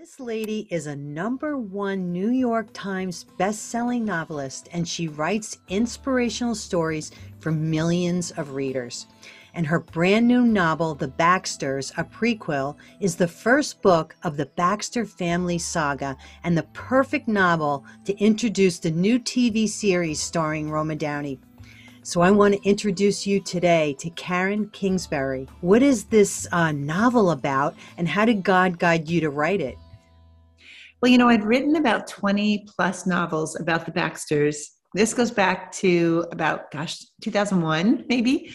This lady is a number one New York Times best-selling novelist, and she writes inspirational stories for millions of readers. And her brand new novel, The Baxters, a prequel, is the first book of the Baxter family saga and the perfect novel to introduce the new TV series starring Roma Downey. So I want to introduce you today to Karen Kingsbury. What is this uh, novel about, and how did God guide you to write it? Well, you know, I'd written about 20 plus novels about the Baxters. This goes back to about, gosh, 2001, maybe,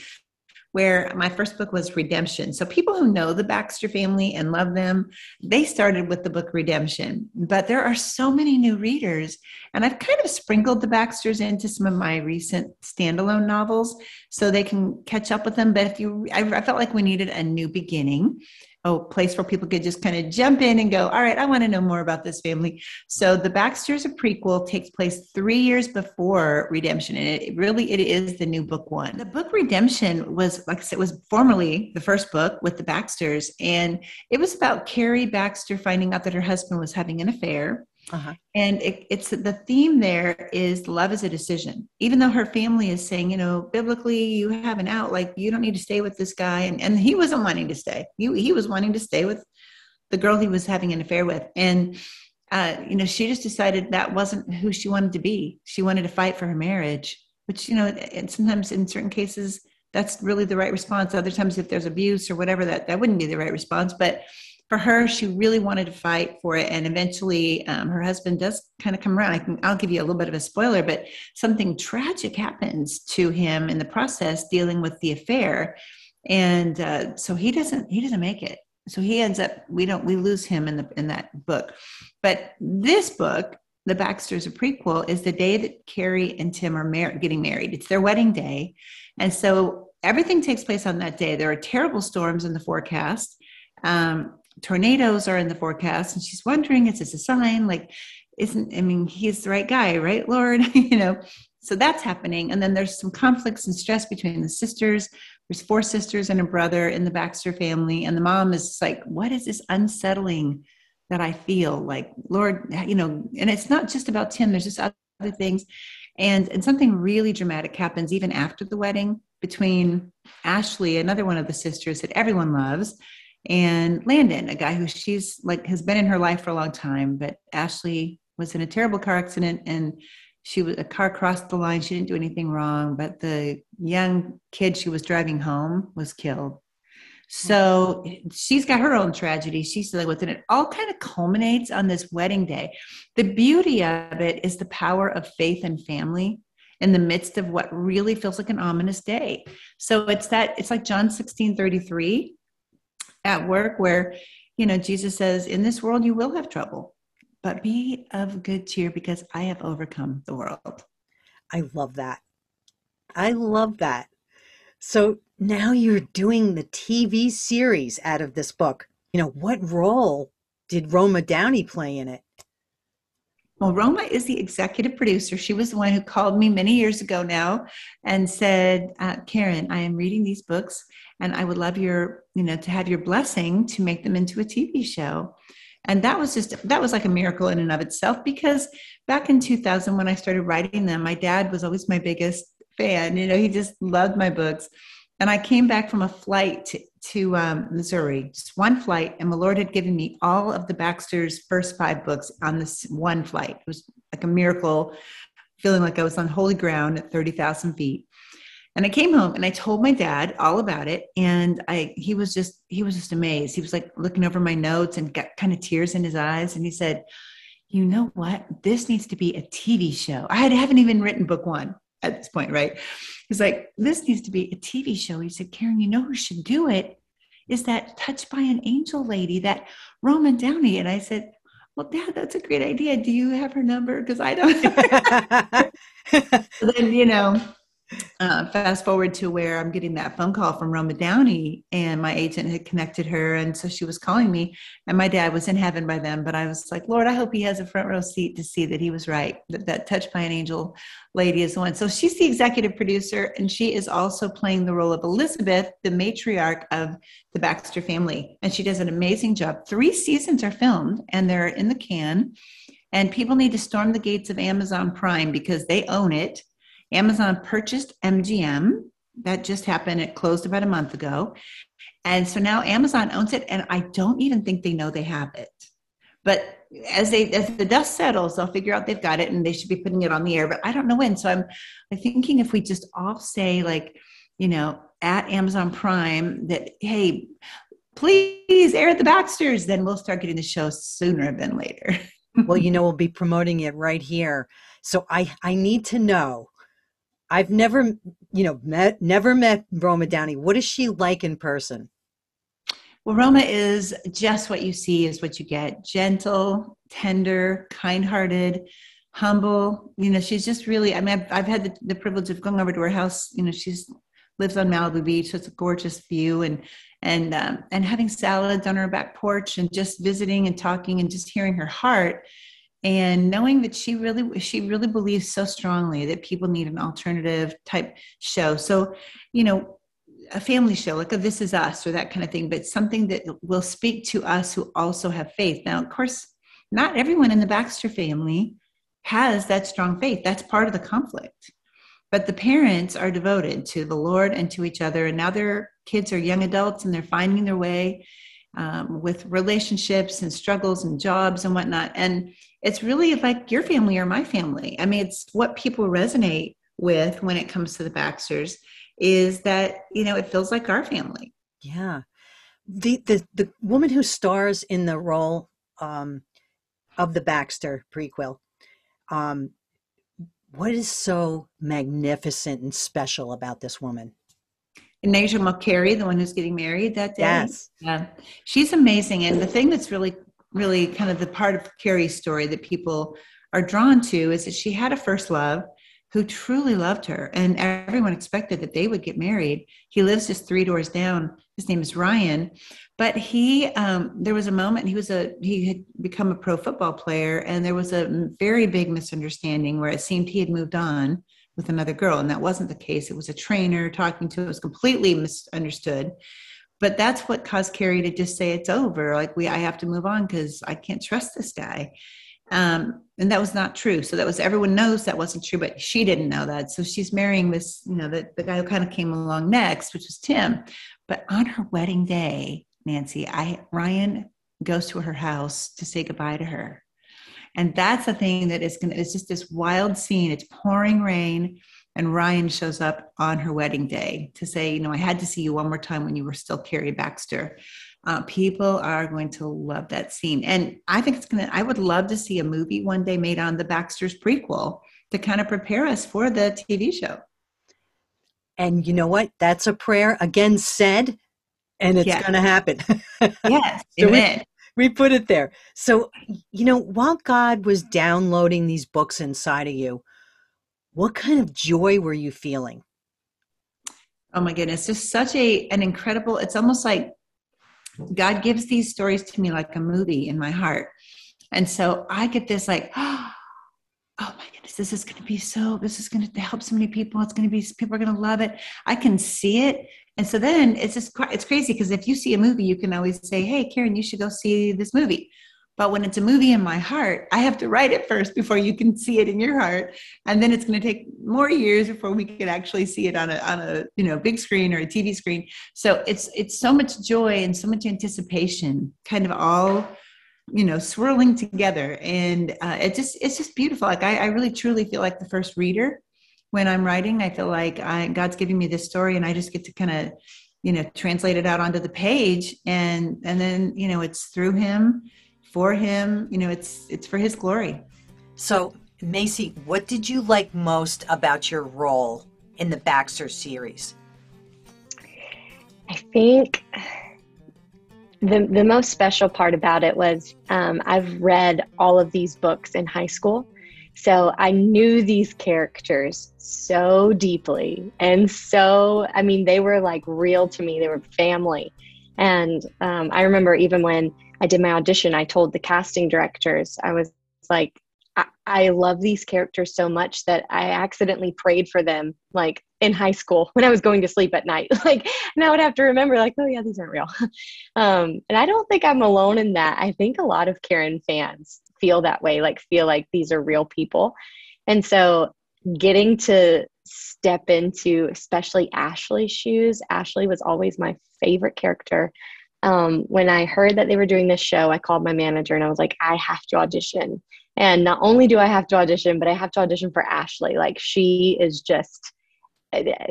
where my first book was Redemption. So people who know the Baxter family and love them, they started with the book Redemption. But there are so many new readers, and I've kind of sprinkled the Baxters into some of my recent standalone novels so they can catch up with them. But if you, I, I felt like we needed a new beginning a place where people could just kind of jump in and go, all right, I want to know more about this family. So the Baxters, a prequel, takes place three years before Redemption, and it really it is the new book one. The book Redemption was, like I said, was formerly the first book with the Baxters, and it was about Kari Baxter finding out that her husband was having an affair uh-huh. And it, it's the theme there is love is a decision. Even though her family is saying, you know, biblically, you have an out, like you don't need to stay with this guy. And, and he wasn't wanting to stay. He, he was wanting to stay with the girl he was having an affair with. And, uh, you know, she just decided that wasn't who she wanted to be. She wanted to fight for her marriage, which, you know, and sometimes in certain cases, that's really the right response. Other times, if there's abuse or whatever, that, that wouldn't be the right response. But for her, she really wanted to fight for it, and eventually, um, her husband does kind of come around. I can, I'll give you a little bit of a spoiler, but something tragic happens to him in the process, dealing with the affair, and uh, so he doesn't he doesn't make it. So he ends up we don't we lose him in the in that book, but this book the Baxters, a prequel, is the day that Kari and Tim are mar- getting married. It's their wedding day. And so everything takes place on that day. There are terrible storms in the forecast. Um, tornadoes are in the forecast and she's wondering is this a sign? Like isn't i mean he's the right guy right lord? You know so that's happening. And then there's some conflicts and stress between the sisters. There's four sisters and a brother in the baxter family and the mom is like what is this unsettling that i feel? Like lord you know and it's not just about tim there's just other things. And and something really dramatic happens even after the wedding between ashley another one of the sisters that everyone loves and Landon, a guy who she's like has been in her life for a long time, but Ashley was in a terrible car accident and she was a car crossed the line. She didn't do anything wrong, but the young kid she was driving home was killed. So she's got her own tragedy she's dealing with, and it all kind of culminates on this wedding day. The beauty of it is the power of faith and family in the midst of what really feels like an ominous day. So it's that it's like John 16 33 at work where, you know, Jesus says, In this world you will have trouble, but be of good cheer because I have overcome the world. I love that. I love that. So now you're doing the TV series out of this book. You know, what role did Roma Downey play in it? Well, Roma is the executive producer. She was the one who called me many years ago now and said, uh, Karen, I am reading these books and I would love your, you know, to have your blessing to make them into a TV show. And that was just, that was like a miracle in and of itself because back in 2000, when I started writing them, my dad was always my biggest fan. You know, he just loved my books. And I came back from a flight to, to um, Missouri, just one flight, and the Lord had given me all of the Baxter's first five books on this one flight. It was like a miracle, feeling like I was on holy ground at 30,000 feet. And I came home and I told my dad all about it. And I he was just he was just amazed. He was like looking over my notes and got kind of tears in his eyes. And he said, You know what? This needs to be a TV show. I haven't even written book one at this point, right? He's like, This needs to be a TV show. He said, Karen, you know who should do it? Is that touched by an angel lady, that Roma Downey. And I said, well, Dad, that's a great idea. Do you have her number? Because I don't. so then, you know, uh, fast forward to where I'm getting that phone call from Roma Downey, and my agent had connected her, and so she was calling me, and my dad was in heaven by then. But I was like, Lord, I hope he has a front row seat to see that he was right. That that touched by an angel lady is the one. So she's the executive producer, and she is also playing the role of Elizabeth, the matriarch of the Baxter family, and she does an amazing job. Three seasons are filmed, and they're in the can, and people need to storm the gates of Amazon Prime because they own it Amazon purchased MGM. That just happened. It closed about a month ago. And so now Amazon owns it, and I don't even think they know they have it. But as they as the dust settles, they'll figure out they've got it and they should be putting it on the air. But I don't know when. So I'm I'm thinking if we just all say like, you know, at Amazon Prime that, hey, please air the Baxters, then we'll start getting the show sooner than later. well, you know, we'll be promoting it right here. So I I need to know I've never, you know, met, never met Roma Downey. What is she like in person? Well, Roma is just what you see is what you get gentle, tender, kind hearted, humble. You know, she's just really, I mean, I've, I've had the, the, privilege of going over to her house. You know, she's lives on Malibu Beach. So it's a gorgeous view and, and, um, and having salads on her back porch and just visiting and talking and just hearing her heart and knowing that she really she really believes so strongly that people need an alternative type show. So you know a family show like a this is us or that kind of thing but something that will speak to us who also have faith. Now of course not everyone in the baxter family has that strong faith. That's part of the conflict. But the parents are devoted to the lord and to each other. And now their kids are young adults and they're finding their way um, with relationships and struggles and jobs and whatnot. And it's really like your family or my family. I mean, it's what people resonate with when it comes to the Baxters is that, you know, it feels like our family. Yeah. The, the, the woman who stars in the role um, of the Baxter prequel, um, what is so magnificent and special about this woman? Nasia Mulcahy, the one who's getting married that day. Yes. Yeah. She's amazing. And the thing that's really, really kind of the part of Kari's story that people are drawn to is that she had a first love who truly loved her. And everyone expected that they would get married. He lives just three doors down. His name is Ryan. But he, um, there was a moment he was a, he had become a pro football player, and there was a very big misunderstanding where it seemed he had moved on with another girl and that wasn't the case it was a trainer talking to it was completely misunderstood but that's what caused kari to just say it's over. Like we i have to move on because i can't trust this guy. Um, and that was not true. So that was everyone knows that wasn't true but she didn't know that. So she's marrying this you know the, the guy who kind of came along next which was tim. But on her wedding day nancy i ryan goes to her house to say goodbye to her. And that's the thing that is going to, it's just this wild scene. It's pouring rain. And Ryan shows up on her wedding day to say, you know, I had to see you one more time when you were still Kari Baxter. Uh, people are going to love that scene. And I think it's going to, I would love to see a movie one day made on the Baxter's prequel to kind of prepare us for the TV show. And you know what? That's a prayer again said, and it's going to happen. yes. so amen we put it there. So, you know, while God was downloading these books inside of you, what kind of joy were you feeling? Oh my goodness, just such a an incredible, it's almost like God gives these stories to me like a movie in my heart. And so I get this like, oh my goodness, this is going to be so, this is going to help so many people. It's going to be, people are going to love it. I can see it. And so then it's just it's crazy because if you see a movie, you can always say, "Hey, Karen, you should go see this movie." But when it's a movie in my heart, I have to write it first before you can see it in your heart, and then it's going to take more years before we can actually see it on a on a you know big screen or a TV screen. So it's it's so much joy and so much anticipation, kind of all you know swirling together, and uh, it just it's just beautiful. Like I, I really truly feel like the first reader when I'm writing. I feel like I, God's giving me this story, and I just get to kind of, you know, translate it out onto the page, and and then you know it's through Him, for Him. You know, it's it's for His glory. So, Masey, what did you like most about your role in the Baxter series? I think the the most special part about it was um, I've read all of these books in high school, So I knew these characters so deeply. And so, I mean, they were like real to me, they were family. And um, I remember even when I did my audition, I told the casting directors, I was like, I, I love these characters so much that I accidentally prayed for them, like in high school when I was going to sleep at night. like, and I would have to remember, like, oh yeah, these aren't real. um, and I don't think I'm alone in that. I think a lot of Karen fans feel that way, like feel like these are real people. And so getting to step into especially Ashley's shoes, Ashley was always my favorite character. Um, when I heard that they were doing this show, I called my manager and I was like, I have to audition. And not only do I have to audition, but I have to audition for Ashley. Like she is just,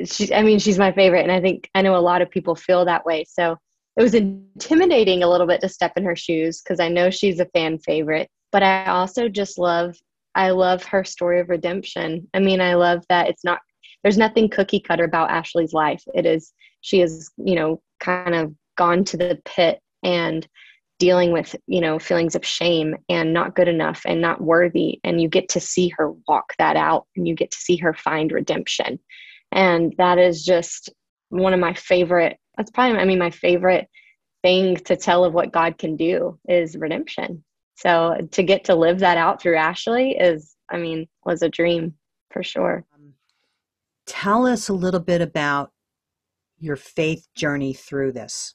she, I mean, she's my favorite. And I think I know a lot of people feel that way. So it was intimidating a little bit to step in her shoes because I know she's a fan favorite but I also just love I love her story of redemption. I mean, I love that it's not there's nothing cookie cutter about Ashley's life. It is she is, you know, kind of gone to the pit and dealing with, you know, feelings of shame and not good enough and not worthy and you get to see her walk that out and you get to see her find redemption. And that is just one of my favorite that's probably I mean my favorite thing to tell of what God can do is redemption. So to get to live that out through Ashley is, I mean, was a dream for sure. Um, tell us a little bit about your faith journey through this.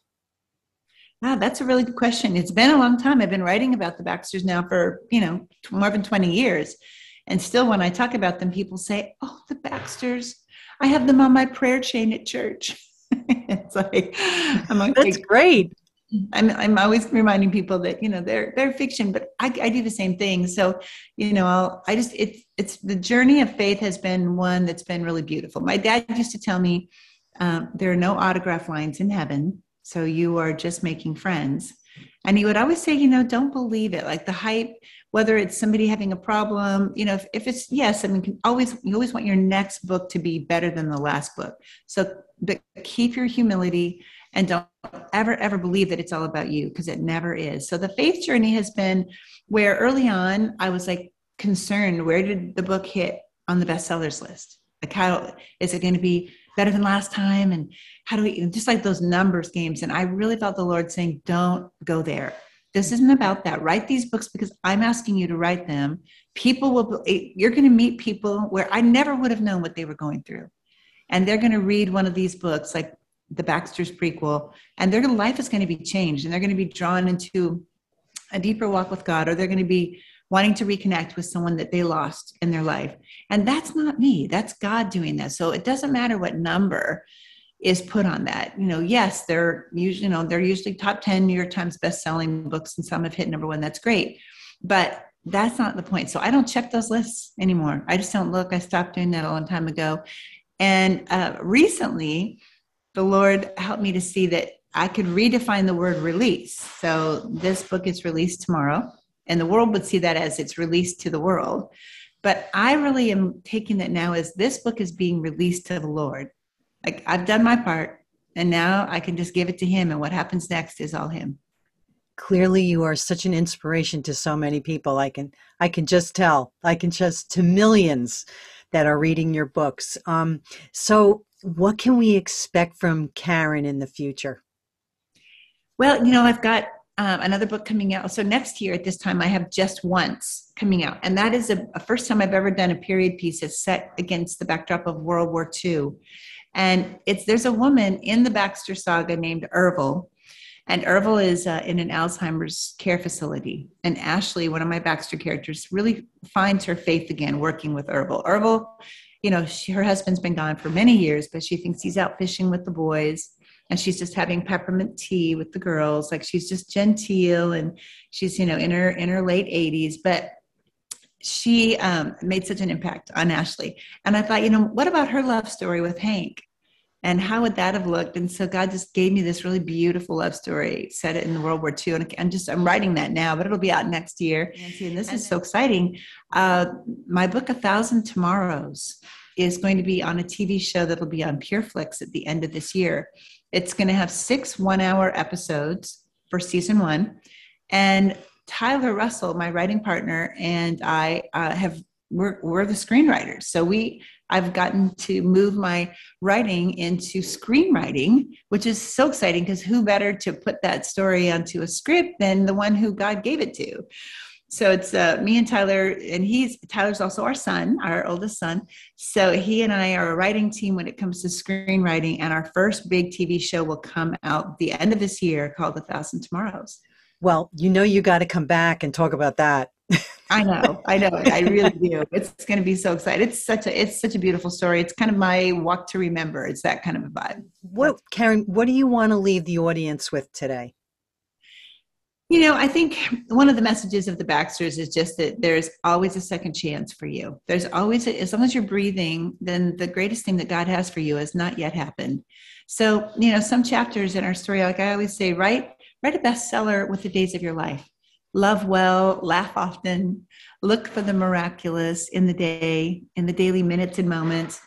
Wow, that's a really good question. It's been a long time. I've been writing about the Baxters now for, you know, more than 20 years. And still, when I talk about them, people say, Oh, the Baxters, I have them on my prayer chain at church. it's like, I'm like, that's great. I'm I'm always reminding people that you know they're they're fiction, but I, I do the same thing. So, you know, I'll, I just it's it's the journey of faith has been one that's been really beautiful. My dad used to tell me um, there are no autograph lines in heaven, so you are just making friends. And he would always say, you know, don't believe it. Like the hype, whether it's somebody having a problem, you know, if, if it's yes, I mean, always you always want your next book to be better than the last book. So, but keep your humility and don't ever ever believe that it's all about you because it never is. So the faith journey has been where early on i was like concerned where did the book hit on the bestsellers list? Like how is it going to be better than last time? And how do we just like those numbers games. And i really felt the lord saying don't go there. This isn't about that. Write these books because i'm asking you to write them. People will you're going to meet people where i never would have known what they were going through. And they're going to read one of these books like the Baxter's prequel, and their life is going to be changed, and they're going to be drawn into a deeper walk with God, or they're going to be wanting to reconnect with someone that they lost in their life. And that's not me. That's God doing that. So it doesn't matter what number is put on that. You know, yes, they're usually, you know, they're usually top 10 New York Times best-selling books, and some have hit number one. That's great. But that's not the point. So I don't check those lists anymore. I just don't look. I stopped doing that a long time ago. And uh, recently, the Lord helped me to see that I could redefine the word release. So this book is released tomorrow, and the world would see that as it's released to the world. But I really am taking that now as this book is being released to the Lord. Like I've done my part, and now I can just give it to Him, and what happens next is all Him. Clearly, you are such an inspiration to so many people. I can, I can just tell. I can just to millions that are reading your books. Um, so what can we expect from Karen in the future? Well, you know, I've got um, another book coming out. So next year at this time, I have Just Once coming out. And that is a, a first time I've ever done a period piece that's set against the backdrop of World War II. And it's there's a woman in the Baxter saga named Irvel. And Irvel is uh, in an Alzheimer's care facility. And Ashley, one of my Baxter characters, really finds her faith again working with Irvel. Irvel you know, she, her husband's been gone for many years, but she thinks he's out fishing with the boys and she's just having peppermint tea with the girls. Like she's just genteel and she's, you know, in her, in her late 80s, but she um, made such an impact on Ashley. And I thought, you know, what about her love story with Hank? And how would that have looked? And so God just gave me this really beautiful love story, set it in the World War II. And I'm just, I'm writing that now, but it'll be out next year. Nancy, and this is so exciting. Uh, my book, A Thousand Tomorrows, is going to be on a TV show that'll be on PureFlix at the end of this year. It's going to have six one hour episodes for season one. And Tyler Russell, my writing partner, and I uh, have we're we're the screenwriters. So we I've gotten to move my writing into screenwriting, which is so exciting because who better to put that story onto a script than the one who God gave it to? So it's uh, me and Tyler, and he's Tyler's also our son, our oldest son. So he and I are a writing team when it comes to screenwriting, and our first big TV show will come out the end of this year called A Thousand Tomorrows. Well, you know, you got to come back and talk about that. I know, I know, I really do. It's going to be so exciting. It's such a, it's such a beautiful story. It's kind of my walk to remember. It's that kind of a vibe. What, Karen? What do you want to leave the audience with today? You know, I think one of the messages of the Baxters is just that there's always a second chance for you. There's always, a, as long as you're breathing, then the greatest thing that God has for you has not yet happened. So, you know, some chapters in our story, like I always say, write write a bestseller with the days of your life. Love well, laugh often, look for the miraculous in the day, in the daily minutes and moments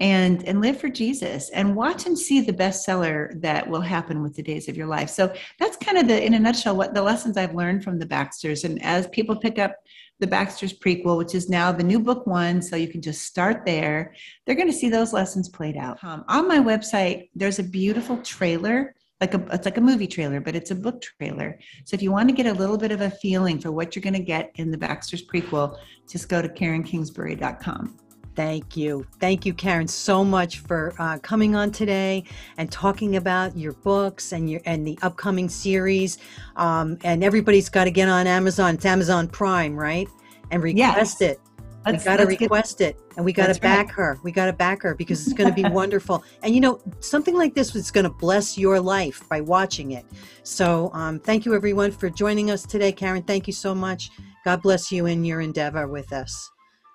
and and live for jesus and watch and see the bestseller that will happen with the days of your life. So that's kind of the in a nutshell what the lessons i've learned from the baxters. And as people pick up the baxters prequel which is now the new book one so you can just start there they're going to see those lessons played out. Um, on my website there's a beautiful trailer like a it's like a movie trailer but it's a book trailer so if you want to get a little bit of a feeling for what you're going to get in the baxters prequel just go to karenkingsbury.com Thank you. Thank you, Karen, so much for uh, coming on today and talking about your books and your and the upcoming series. Um, and everybody's got to get on Amazon. It's Amazon Prime, right? And request yes. it. We got to request get, it and we got to back right. her. We got to back her because it's going to be wonderful. And you know, something like this is going to bless your life by watching it. So, um, thank you everyone for joining us today. Karen, thank you so much. God bless you in your endeavor with us.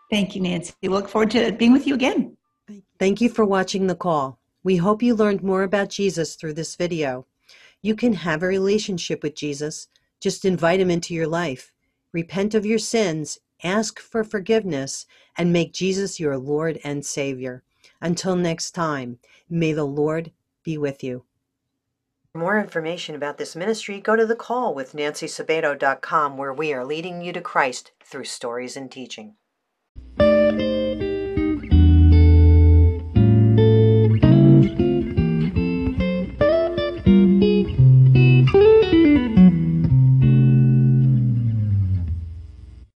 Thank you, Nancy. We look forward to being with you again. Thank you for watching the call. We hope you learned more about Jesus through this video. You can have a relationship with Jesus. Just invite him into your life. Repent of your sins, ask for forgiveness, and make Jesus your Lord and Savior. Until next time, may the Lord be with you. For more information about this ministry, go to the call with where we are leading you to Christ through stories and teaching.